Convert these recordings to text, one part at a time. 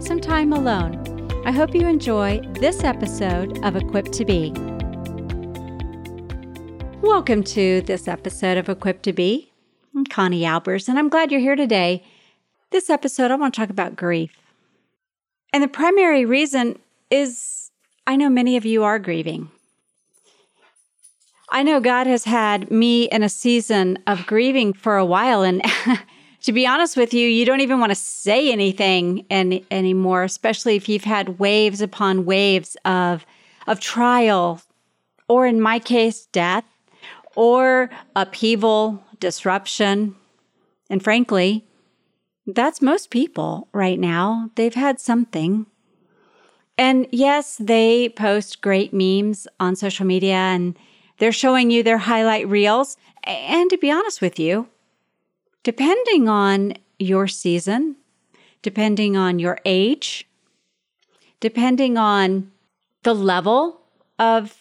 some time alone, I hope you enjoy this episode of Equipped to Be. Welcome to this episode of Equipped to Be. I'm Connie Albers, and I'm glad you're here today. This episode, I want to talk about grief. And the primary reason is I know many of you are grieving. I know God has had me in a season of grieving for a while. And to be honest with you, you don't even want to say anything any, anymore, especially if you've had waves upon waves of, of trial, or in my case, death, or upheaval, disruption. And frankly, that's most people right now. They've had something. And yes, they post great memes on social media and they're showing you their highlight reels. And to be honest with you, depending on your season, depending on your age, depending on the level of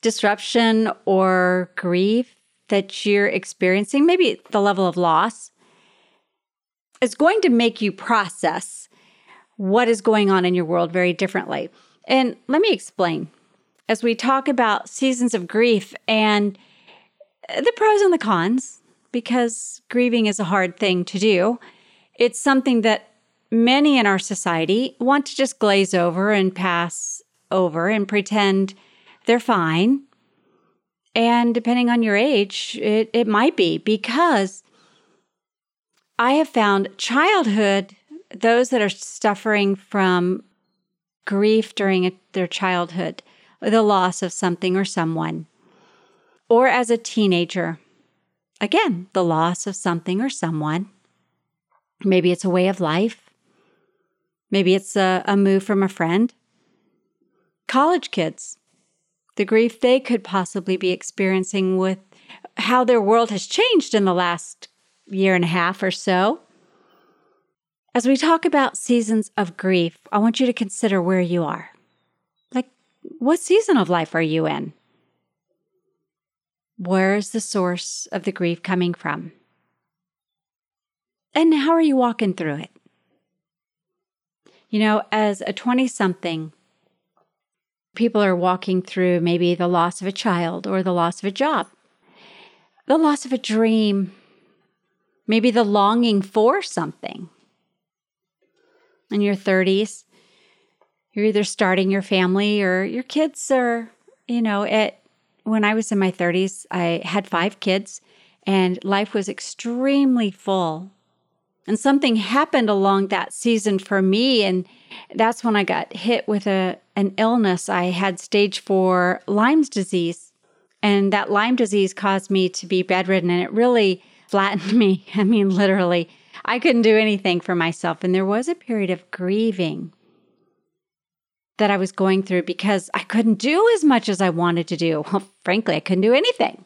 disruption or grief that you're experiencing, maybe the level of loss, is going to make you process what is going on in your world very differently. And let me explain. As we talk about seasons of grief and the pros and the cons, because grieving is a hard thing to do, it's something that many in our society want to just glaze over and pass over and pretend they're fine. And depending on your age, it, it might be because I have found childhood, those that are suffering from grief during their childhood, the loss of something or someone, or as a teenager, again, the loss of something or someone. Maybe it's a way of life. Maybe it's a, a move from a friend. College kids, the grief they could possibly be experiencing with how their world has changed in the last year and a half or so. As we talk about seasons of grief, I want you to consider where you are. Like, what season of life are you in? Where is the source of the grief coming from? And how are you walking through it? You know, as a 20 something, people are walking through maybe the loss of a child or the loss of a job, the loss of a dream, maybe the longing for something. In your 30s, you're either starting your family or your kids are, you know, at when I was in my 30s, I had five kids and life was extremely full. And something happened along that season for me and that's when I got hit with a an illness. I had stage 4 Lyme's disease and that Lyme disease caused me to be bedridden and it really flattened me. I mean, literally, I couldn't do anything for myself. And there was a period of grieving that I was going through because I couldn't do as much as I wanted to do. Well, frankly, I couldn't do anything.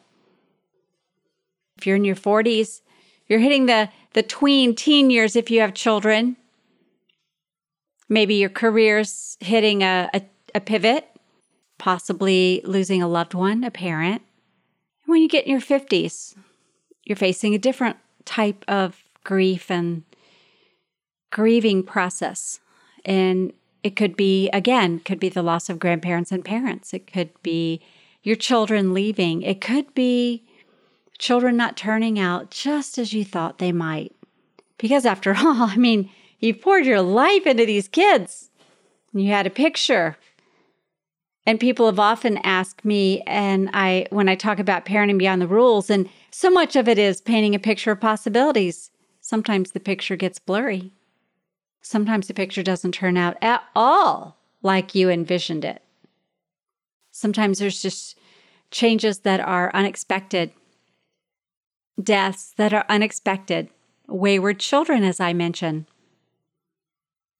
If you're in your 40s, you're hitting the, the tween teen years if you have children. Maybe your career's hitting a, a, a pivot, possibly losing a loved one, a parent. When you get in your 50s, you're facing a different type of grief and grieving process. And it could be, again, could be the loss of grandparents and parents. It could be your children leaving. It could be children not turning out just as you thought they might. Because after all, I mean, you poured your life into these kids. You had a picture and people have often asked me, and I, when I talk about parenting beyond the rules, and so much of it is painting a picture of possibilities. Sometimes the picture gets blurry. Sometimes the picture doesn't turn out at all like you envisioned it. Sometimes there's just changes that are unexpected, deaths that are unexpected, wayward children, as I mentioned.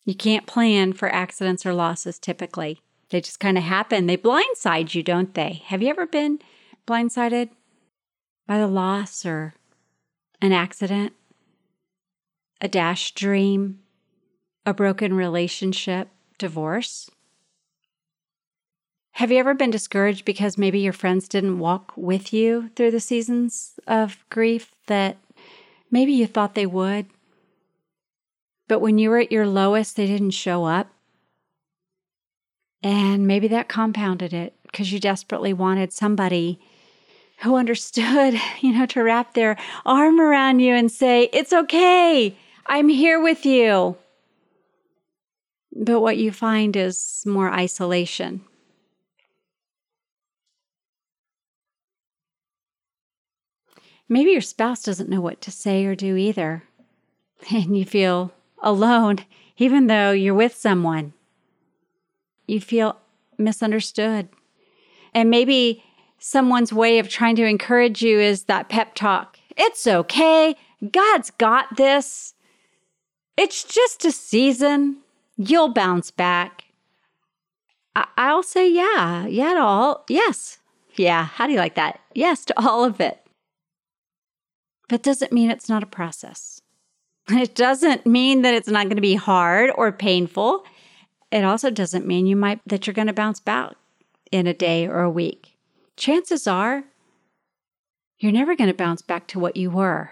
You can't plan for accidents or losses typically. They just kind of happen. They blindside you, don't they? Have you ever been blindsided by the loss or an accident, a dashed dream, a broken relationship, divorce? Have you ever been discouraged because maybe your friends didn't walk with you through the seasons of grief that maybe you thought they would? But when you were at your lowest, they didn't show up. And maybe that compounded it because you desperately wanted somebody who understood, you know, to wrap their arm around you and say, It's okay. I'm here with you. But what you find is more isolation. Maybe your spouse doesn't know what to say or do either. And you feel alone, even though you're with someone. You feel misunderstood. And maybe someone's way of trying to encourage you is that pep talk. It's okay. God's got this. It's just a season. You'll bounce back. I- will say, yeah, yeah to all. Yes. Yeah. How do you like that? Yes to all of it. But doesn't mean it's not a process. It doesn't mean that it's not going to be hard or painful. It also doesn't mean you might that you're going to bounce back in a day or a week. Chances are you're never going to bounce back to what you were.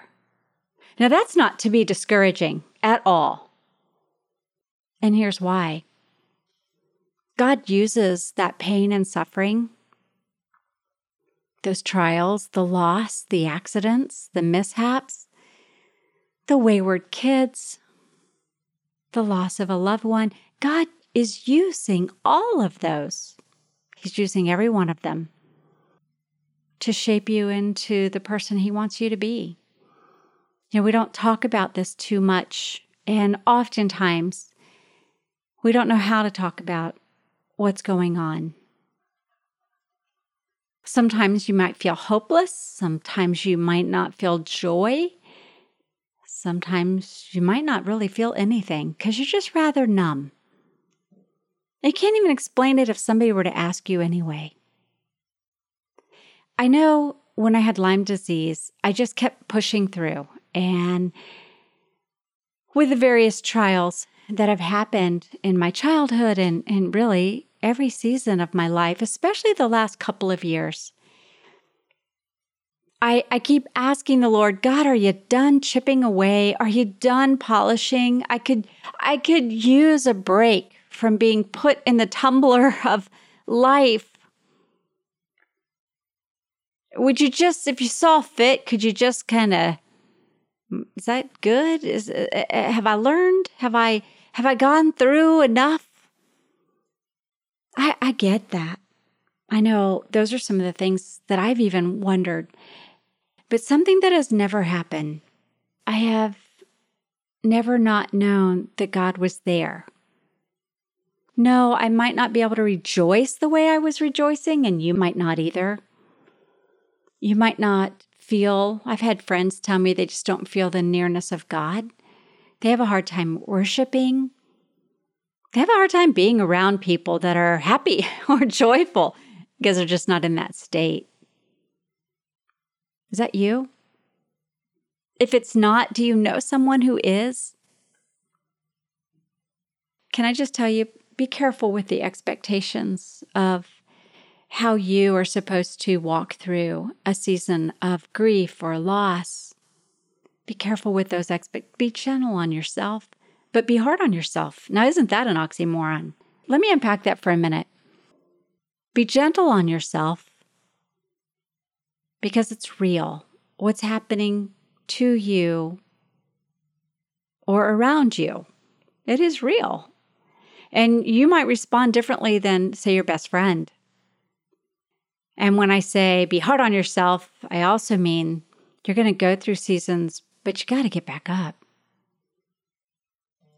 Now that's not to be discouraging at all. And here's why. God uses that pain and suffering, those trials, the loss, the accidents, the mishaps, the wayward kids, the loss of a loved one. God is using all of those. He's using every one of them to shape you into the person He wants you to be. You know, we don't talk about this too much, and oftentimes we don't know how to talk about what's going on. Sometimes you might feel hopeless, sometimes you might not feel joy. Sometimes you might not really feel anything because you're just rather numb. You can't even explain it if somebody were to ask you anyway. I know when I had Lyme disease, I just kept pushing through. And with the various trials that have happened in my childhood and, and really every season of my life, especially the last couple of years, I, I keep asking the Lord, God, are you done chipping away? Are you done polishing? I could I could use a break from being put in the tumbler of life. Would you just, if you saw fit, could you just kind of is that good? Is uh, uh, have I learned? Have I have I gone through enough? I I get that. I know those are some of the things that I've even wondered but something that has never happened. I have never not known that God was there. No, I might not be able to rejoice the way I was rejoicing, and you might not either. You might not feel, I've had friends tell me they just don't feel the nearness of God. They have a hard time worshiping. They have a hard time being around people that are happy or joyful because they're just not in that state. Is that you? If it's not, do you know someone who is? Can I just tell you, be careful with the expectations of how you are supposed to walk through a season of grief or loss. Be careful with those expect be gentle on yourself, but be hard on yourself. Now isn't that an oxymoron? Let me unpack that for a minute. Be gentle on yourself because it's real. What's happening to you or around you, it is real. And you might respond differently than, say, your best friend. And when I say be hard on yourself, I also mean you're going to go through seasons, but you got to get back up.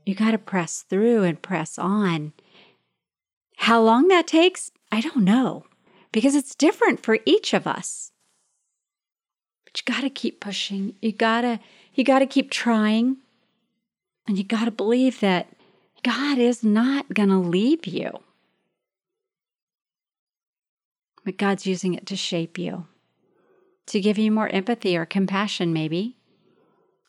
You got to press through and press on. How long that takes, I don't know, because it's different for each of us. But you got to keep pushing. You got to you got to keep trying. And you got to believe that God is not going to leave you. But God's using it to shape you, to give you more empathy or compassion, maybe.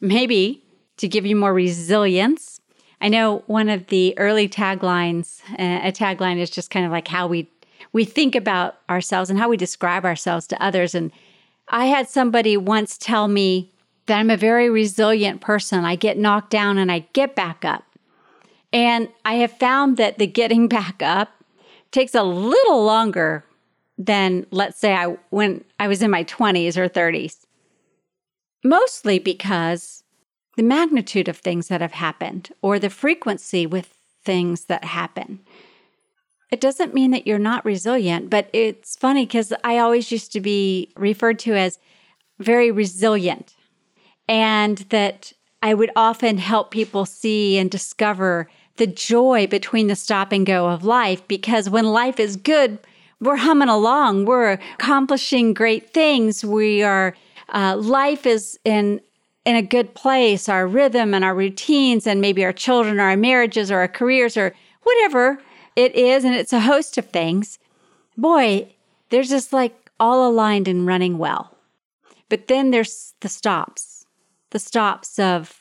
Maybe to give you more resilience. I know one of the early taglines, uh, a tagline is just kind of like how we we think about ourselves and how we describe ourselves to others. And I had somebody once tell me that I'm a very resilient person. I get knocked down and I get back up. And I have found that the getting back up takes a little longer than, let's say, I when I was in my 20s or 30s. Mostly because the magnitude of things that have happened or the frequency with things that happen. It doesn't mean that you're not resilient, but it's funny because I always used to be referred to as very resilient, and that I would often help people see and discover the joy between the stop and go of life because when life is good, we're humming along, we're accomplishing great things, we are, uh, life is in in a good place, our rhythm and our routines, and maybe our children, or our marriages, or our careers, or whatever it is, and it's a host of things. Boy, there's just like all aligned and running well. But then there's the stops, the stops of,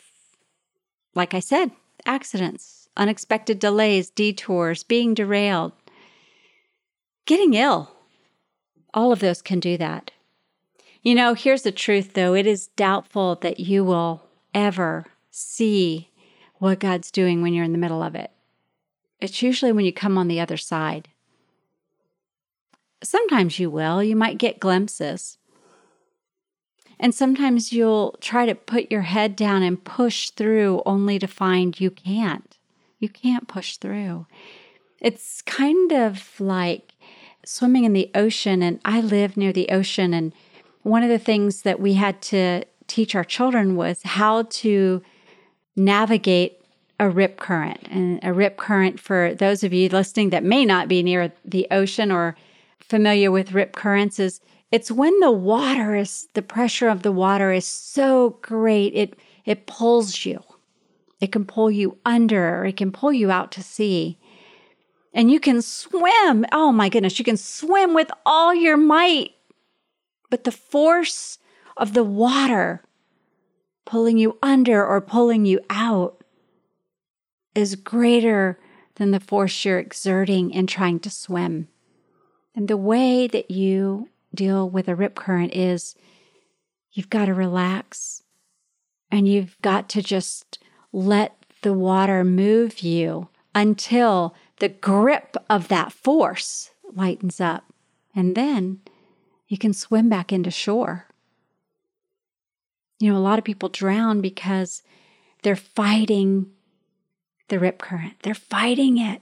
like I said, accidents, unexpected delays, detours, being derailed, getting ill. All of those can do that. You know, here's the truth though it is doubtful that you will ever see what God's doing when you're in the middle of it. It's usually when you come on the other side. Sometimes you will, you might get glimpses. And sometimes you'll try to put your head down and push through only to find you can't. You can't push through. It's kind of like swimming in the ocean, and I live near the ocean. And one of the things that we had to teach our children was how to navigate a rip current. And a rip current, for those of you listening that may not be near the ocean or familiar with rip currents, is it's when the water is the pressure of the water is so great it it pulls you. It can pull you under, or it can pull you out to sea. And you can swim. Oh my goodness, you can swim with all your might. But the force of the water pulling you under or pulling you out is greater than the force you're exerting in trying to swim. And the way that you deal with a rip current is you've got to relax and you've got to just let the water move you until the grip of that force lightens up. And then you can swim back into shore. You know, a lot of people drown because they're fighting the rip current. They're fighting it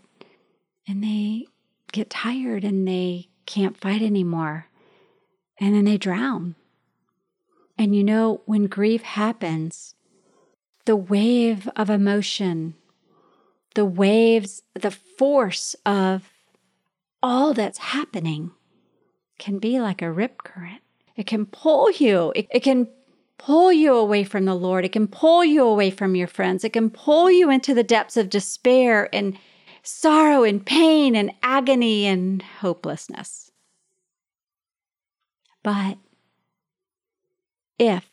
and they get tired and they can't fight anymore. And then they drown. And you know, when grief happens, the wave of emotion, the waves, the force of all that's happening can be like a rip current. It can pull you, it, it can pull you away from the Lord. It can pull you away from your friends. It can pull you into the depths of despair and sorrow and pain and agony and hopelessness. But if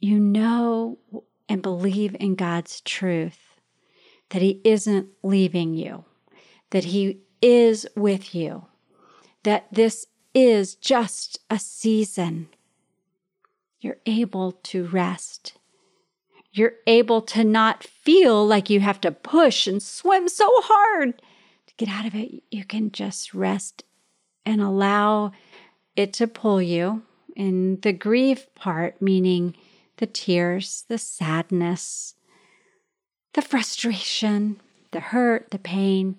you know and believe in God's truth, that He isn't leaving you, that He is with you, that this is just a season you're able to rest. You're able to not feel like you have to push and swim so hard to get out of it. You can just rest and allow it to pull you. In the grief part, meaning the tears, the sadness, the frustration, the hurt, the pain.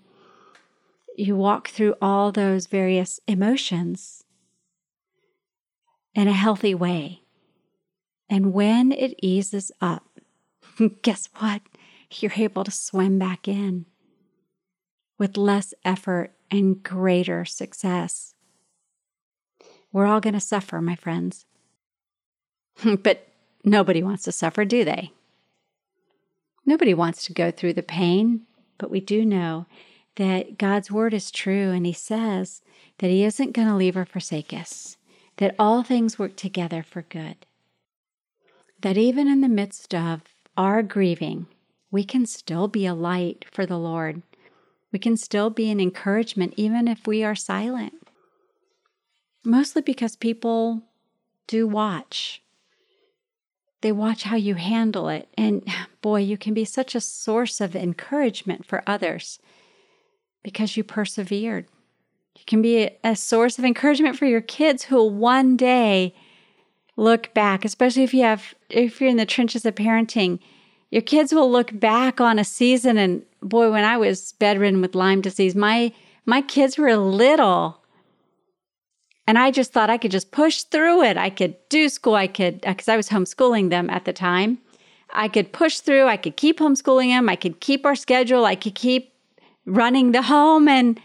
You walk through all those various emotions in a healthy way. And when it eases up, guess what? You're able to swim back in with less effort and greater success. We're all going to suffer, my friends. but nobody wants to suffer, do they? Nobody wants to go through the pain, but we do know that God's word is true, and He says that He isn't going to leave or forsake us, that all things work together for good. That even in the midst of our grieving, we can still be a light for the Lord. We can still be an encouragement, even if we are silent. Mostly because people do watch. They watch how you handle it. And boy, you can be such a source of encouragement for others because you persevered. You can be a, source of encouragement for your kids who will one day look back, especially if you have if you're in the trenches of parenting, your kids will look back on a season and boy, when I was bedridden with Lyme disease, my my kids were little. And I just thought I could just push through it. I could do school. I could, uh, because I was homeschooling them at the time. I could push through. I could keep homeschooling them. I could keep our schedule. I could keep running the home and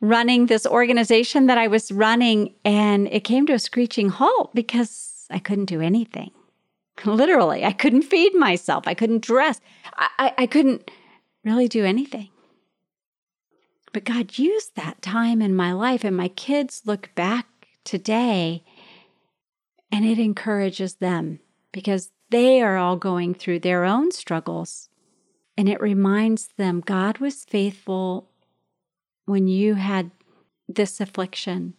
running this organization that I was running. And it came to a screeching halt because I couldn't do anything. Literally, I couldn't feed myself. I couldn't dress. I, I, I couldn't really do anything. But God used that time in my life, and my kids look back today and it encourages them because they are all going through their own struggles. And it reminds them God was faithful when you had this affliction.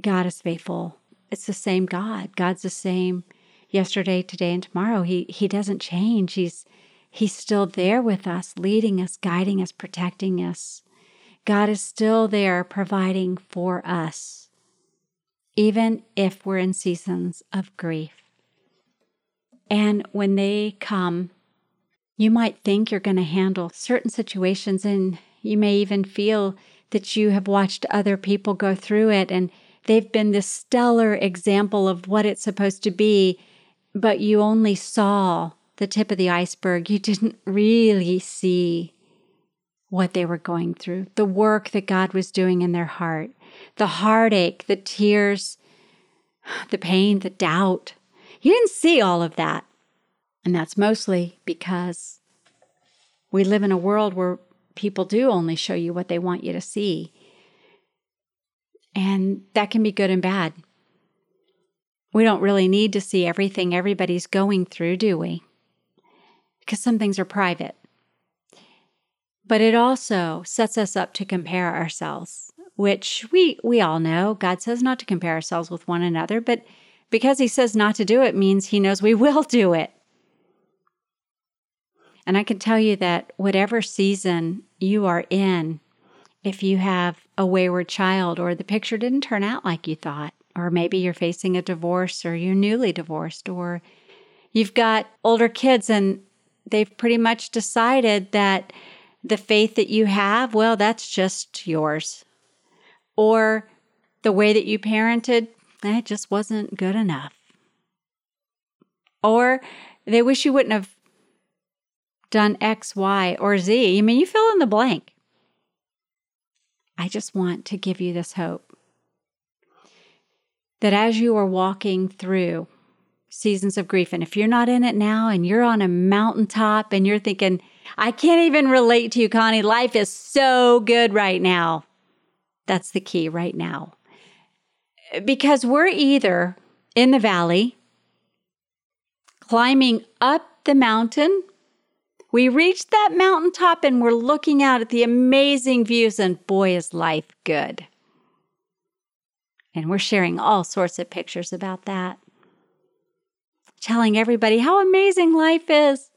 God is faithful. It's the same God. God's the same yesterday, today, and tomorrow. He he doesn't change. He's he's still there with us, leading us, guiding us, protecting us. God is still there providing for us, even if we're in seasons of grief. And when they come, you might think you're going to handle certain situations, and you may even feel that you have watched other people go through it and they've been this stellar example of what it's supposed to be, but you only saw the tip of the iceberg. You didn't really see what they were going through, the work that God was doing in their heart, the heartache, the tears, the pain, the doubt. You didn't see all of that. And that's mostly because we live in a world where people do only show you what they want you to see. And that can be good and bad. We don't really need to see everything everybody's going through, do we? Because some things are private. But it also sets us up to compare ourselves, which we we all know. God says not to compare ourselves with one another, but because he says not to do it means he knows we will do it. And I can tell you that whatever season you are in, if you have a wayward child or the picture didn't turn out like you thought, or maybe you're facing a divorce or you're newly divorced, or you've got older kids and they've pretty much decided that the faith that you have, well, that's just yours. Or the way that you parented, eh, that just wasn't good enough. Or they wish you wouldn't have done X, Y, or Z. I mean, you fill in the blank. I just want to give you this hope that as you are walking through seasons of grief, and if you're not in it now and you're on a mountaintop and you're thinking, I can't even relate to you, Connie, life is so good right now. That's the key right now. Because we're either in the valley, climbing up the mountain we reached that mountaintop and we're looking out at the amazing views, and boy, is life good. And we're sharing all sorts of pictures about that, telling everybody how amazing life is.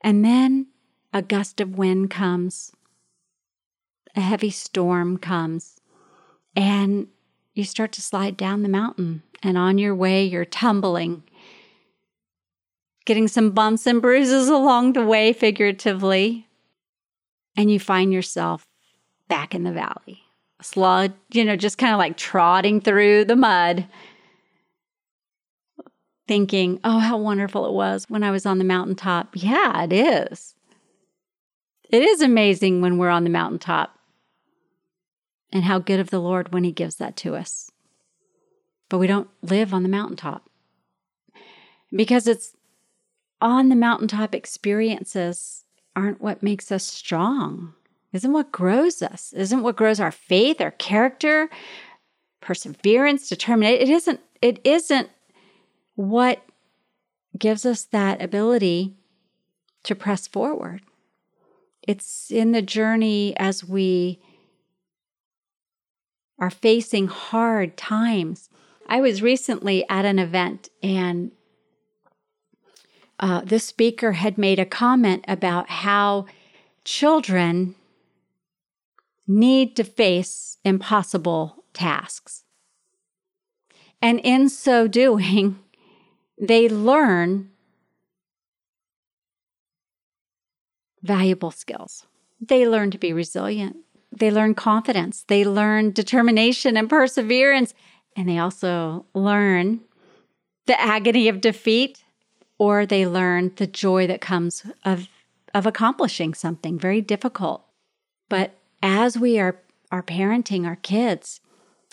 And then a gust of wind comes, a heavy storm comes, and you start to slide down the mountain. And on your way, you're tumbling getting some bumps and bruises along the way, figuratively. And you find yourself back in the valley, slud, you know, just kind of like trotting through the mud, thinking, oh, how wonderful it was when I was on the mountaintop. Yeah, it is. It is amazing when we're on the mountaintop and how good of the Lord when He gives that to us. But we don't live on the mountaintop because it's on the mountaintop experiences aren't what makes us strong, isn't what grows us, isn't what grows our faith, our character, perseverance, determination. It isn't, it isn't what gives us that ability to press forward. It's in the journey as we are facing hard times. I was recently at an event and uh, this speaker had made a comment about how children need to face impossible tasks. And in so doing, they learn valuable skills. They learn to be resilient. They learn confidence. They learn determination and perseverance. And they also learn the agony of defeat, or they learn the joy that comes of, of accomplishing something very difficult. But as we are, are parenting our kids,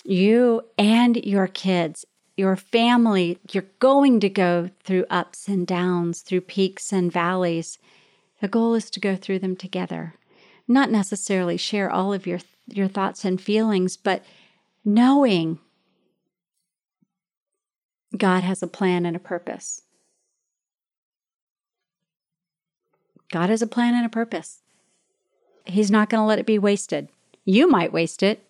you and your kids, your family, you're going to go through ups and downs, through peaks and valleys. The goal is to go through them together. Not necessarily share all of your your thoughts and feelings, but knowing God has a plan and a purpose. God has a plan and a purpose. He's not going to let it be wasted. You might waste it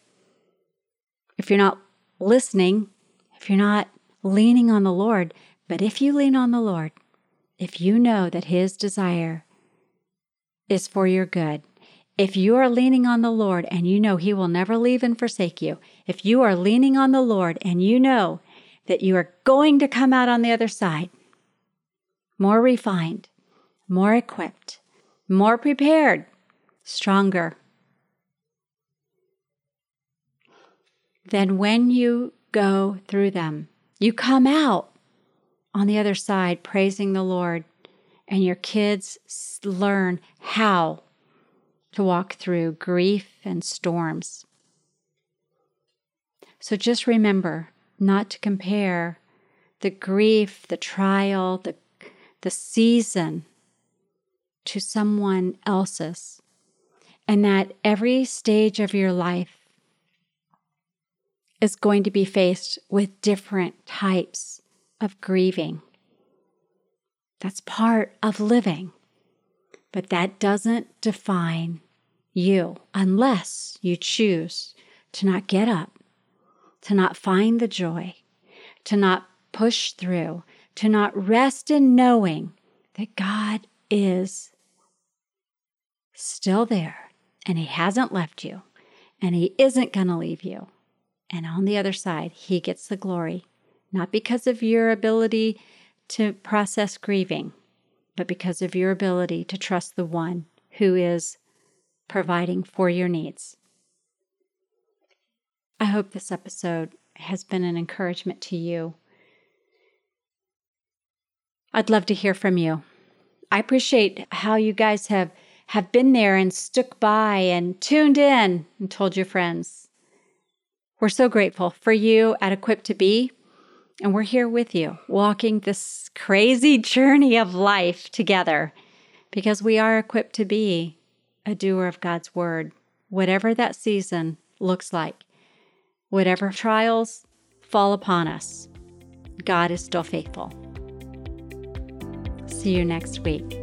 if you're not listening, if you're not leaning on the Lord. But if you lean on the Lord, if you know that His desire is for your good. If you are leaning on the Lord and you know He will never leave and forsake you, if you are leaning on the Lord and you know that you are going to come out on the other side more refined, more equipped, more prepared, stronger, then when you go through them, you come out on the other side praising the Lord and your kids learn how to walk through grief and storms. So just remember not to compare the grief, the trial, the, the season to someone else's, and that every stage of your life is going to be faced with different types of grieving. That's part of living. But that doesn't define you unless you choose to not get up, to not find the joy, to not push through, to not rest in knowing that God is still there and He hasn't left you and He isn't going to leave you. And on the other side, He gets the glory, not because of your ability to process grieving, but because of your ability to trust the one who is providing for your needs. I hope this episode has been an encouragement to you. I'd love to hear from you. I appreciate how you guys have have been there and stuck by and tuned in and told your friends. We're so grateful for you at Equipped to Be and we're here with you, walking this crazy journey of life together because we are equipped to be a doer of God's word, whatever that season looks like, whatever trials fall upon us. God is still faithful. See you next week.